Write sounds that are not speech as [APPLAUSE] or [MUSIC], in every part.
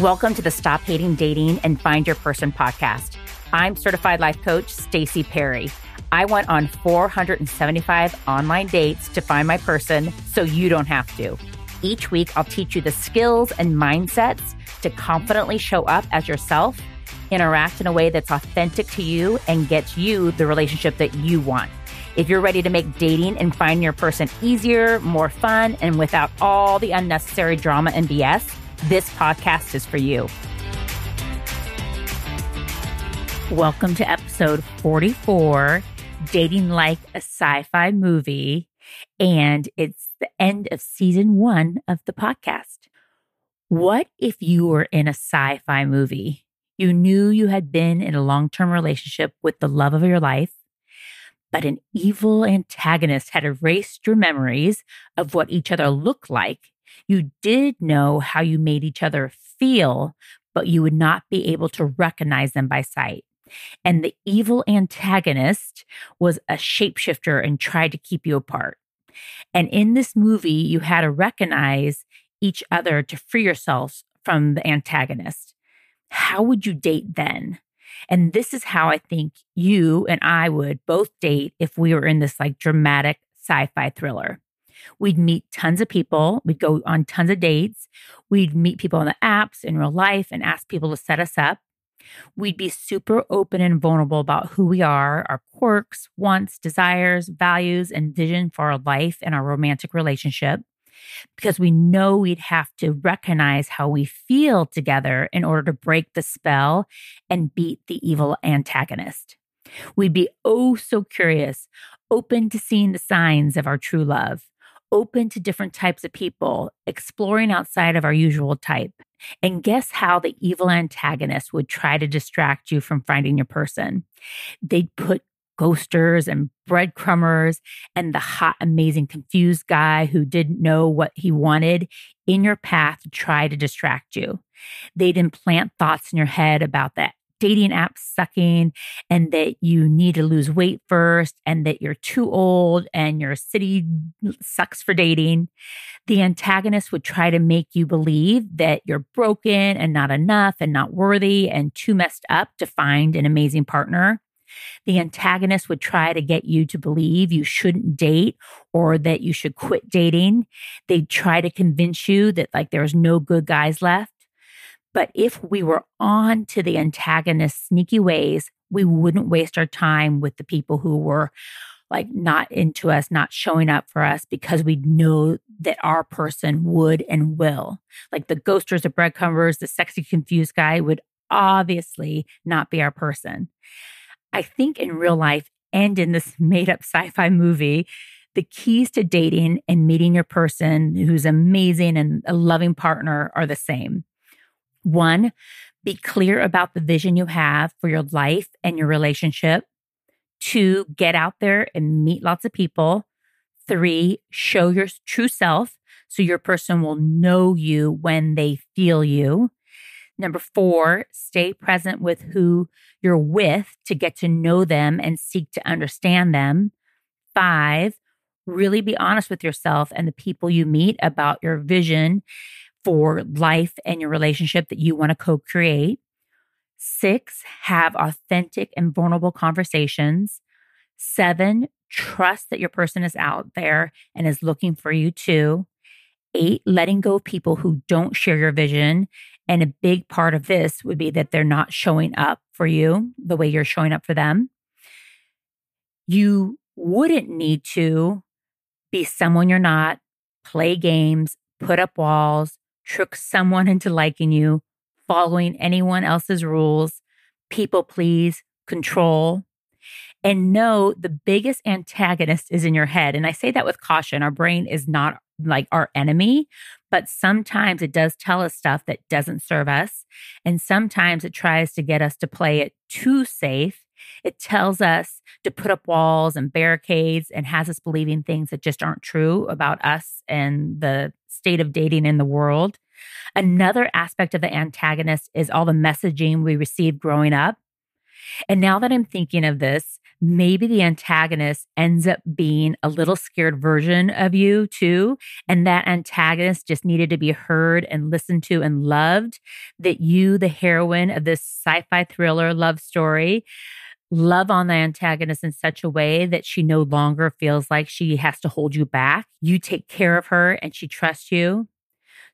Welcome to the Stop Hating Dating and Find Your Person podcast. I'm certified life coach Stacy Perry. I went on 475 online dates to find my person so you don't have to. Each week, I'll teach you the skills and mindsets to confidently show up as yourself, interact in a way that's authentic to you, and gets you the relationship that you want. If you're ready to make dating and finding your person easier, more fun, and without all the unnecessary drama and BS, this podcast is for you. Welcome to episode 44 Dating Like a Sci Fi Movie. And it's the end of season one of the podcast. What if you were in a sci fi movie? You knew you had been in a long term relationship with the love of your life, but an evil antagonist had erased your memories of what each other looked like you did know how you made each other feel, but you would not be able to recognize them by sight. And the evil antagonist was a shapeshifter and tried to keep you apart. And in this movie, you had to recognize each other to free yourselves from the antagonist. How would you date then? And this is how I think you and I would both date if we were in this like dramatic sci fi thriller. We'd meet tons of people. We'd go on tons of dates. We'd meet people on the apps in real life and ask people to set us up. We'd be super open and vulnerable about who we are, our quirks, wants, desires, values, and vision for our life and our romantic relationship. Because we know we'd have to recognize how we feel together in order to break the spell and beat the evil antagonist. We'd be oh so curious, open to seeing the signs of our true love open to different types of people, exploring outside of our usual type. And guess how the evil antagonist would try to distract you from finding your person? They'd put ghosters and breadcrumbers and the hot, amazing, confused guy who didn't know what he wanted in your path to try to distract you. They'd implant thoughts in your head about that dating apps sucking and that you need to lose weight first and that you're too old and your city sucks for dating. The antagonist would try to make you believe that you're broken and not enough and not worthy and too messed up to find an amazing partner. The antagonist would try to get you to believe you shouldn't date or that you should quit dating. They'd try to convince you that like there's no good guys left. But if we were on to the antagonist's sneaky ways, we wouldn't waste our time with the people who were like not into us, not showing up for us because we know that our person would and will. Like the ghosters, the breadcrumbers, the sexy confused guy would obviously not be our person. I think in real life and in this [LAUGHS] made up sci fi movie, the keys to dating and meeting your person who's amazing and a loving partner are the same. One, be clear about the vision you have for your life and your relationship. Two, get out there and meet lots of people. Three, show your true self so your person will know you when they feel you. Number four, stay present with who you're with to get to know them and seek to understand them. Five, really be honest with yourself and the people you meet about your vision for life and your relationship that you want to co create. Six, have authentic and vulnerable conversations. Seven, trust that your person is out there and is looking for you too. Eight, letting go of people who don't share your vision. And a big part of this would be that they're not showing up for you the way you're showing up for them. You wouldn't need to be someone you're not, play games, put up walls, trick someone into liking you, following anyone else's rules, people please, control. And know the biggest antagonist is in your head. And I say that with caution. Our brain is not like our enemy, but sometimes it does tell us stuff that doesn't serve us. And sometimes it tries to get us to play it too safe. It tells us to put up walls and barricades and has us believing things that just aren't true about us and the state of dating in the world. Another aspect of the antagonist is all the messaging we received growing up. And now that I'm thinking of this, maybe the antagonist ends up being a little scared version of you too. And that antagonist just needed to be heard and listened to and loved. That you, the heroine of this sci fi thriller love story, love on the antagonist in such a way that she no longer feels like she has to hold you back. You take care of her and she trusts you.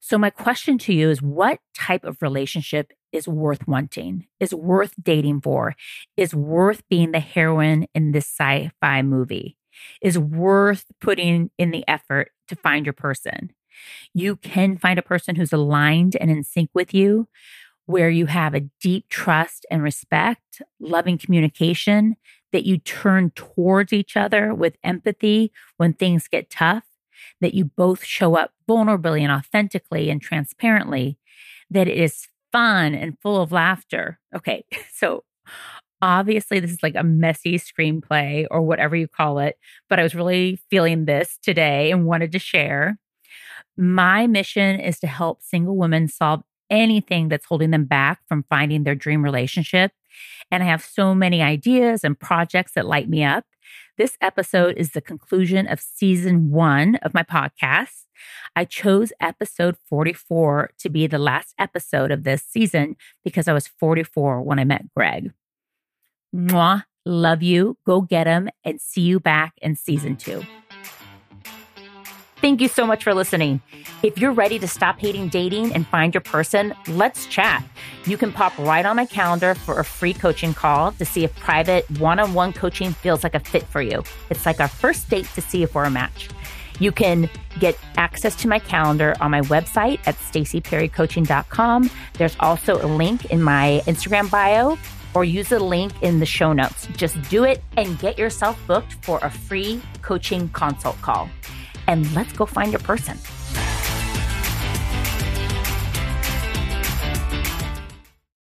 So, my question to you is what type of relationship is worth wanting, is worth dating for, is worth being the heroine in this sci fi movie, is worth putting in the effort to find your person. You can find a person who's aligned and in sync with you, where you have a deep trust and respect, loving communication, that you turn towards each other with empathy when things get tough, that you both show up vulnerably and authentically and transparently, that it is fun and full of laughter. Okay, [LAUGHS] so obviously this is like a messy screenplay or whatever you call it, but I was really feeling this today and wanted to share. My mission is to help single women solve anything that's holding them back from finding their dream relationship. And I have so many ideas and projects that light me up. This episode is the conclusion of season one of my podcast. I chose episode 44 to be the last episode of this season because I was 44 when I met Greg. Mwah, love you. Go get him and see you back in season two. Thank you so much for listening. If you're ready to stop hating dating and find your person, let's chat. You can pop right on my calendar for a free coaching call to see if private one on one coaching feels like a fit for you. It's like our first date to see if we're a match. You can get access to my calendar on my website at stacyperrycoaching.com. There's also a link in my Instagram bio or use the link in the show notes. Just do it and get yourself booked for a free coaching consult call and let's go find your person.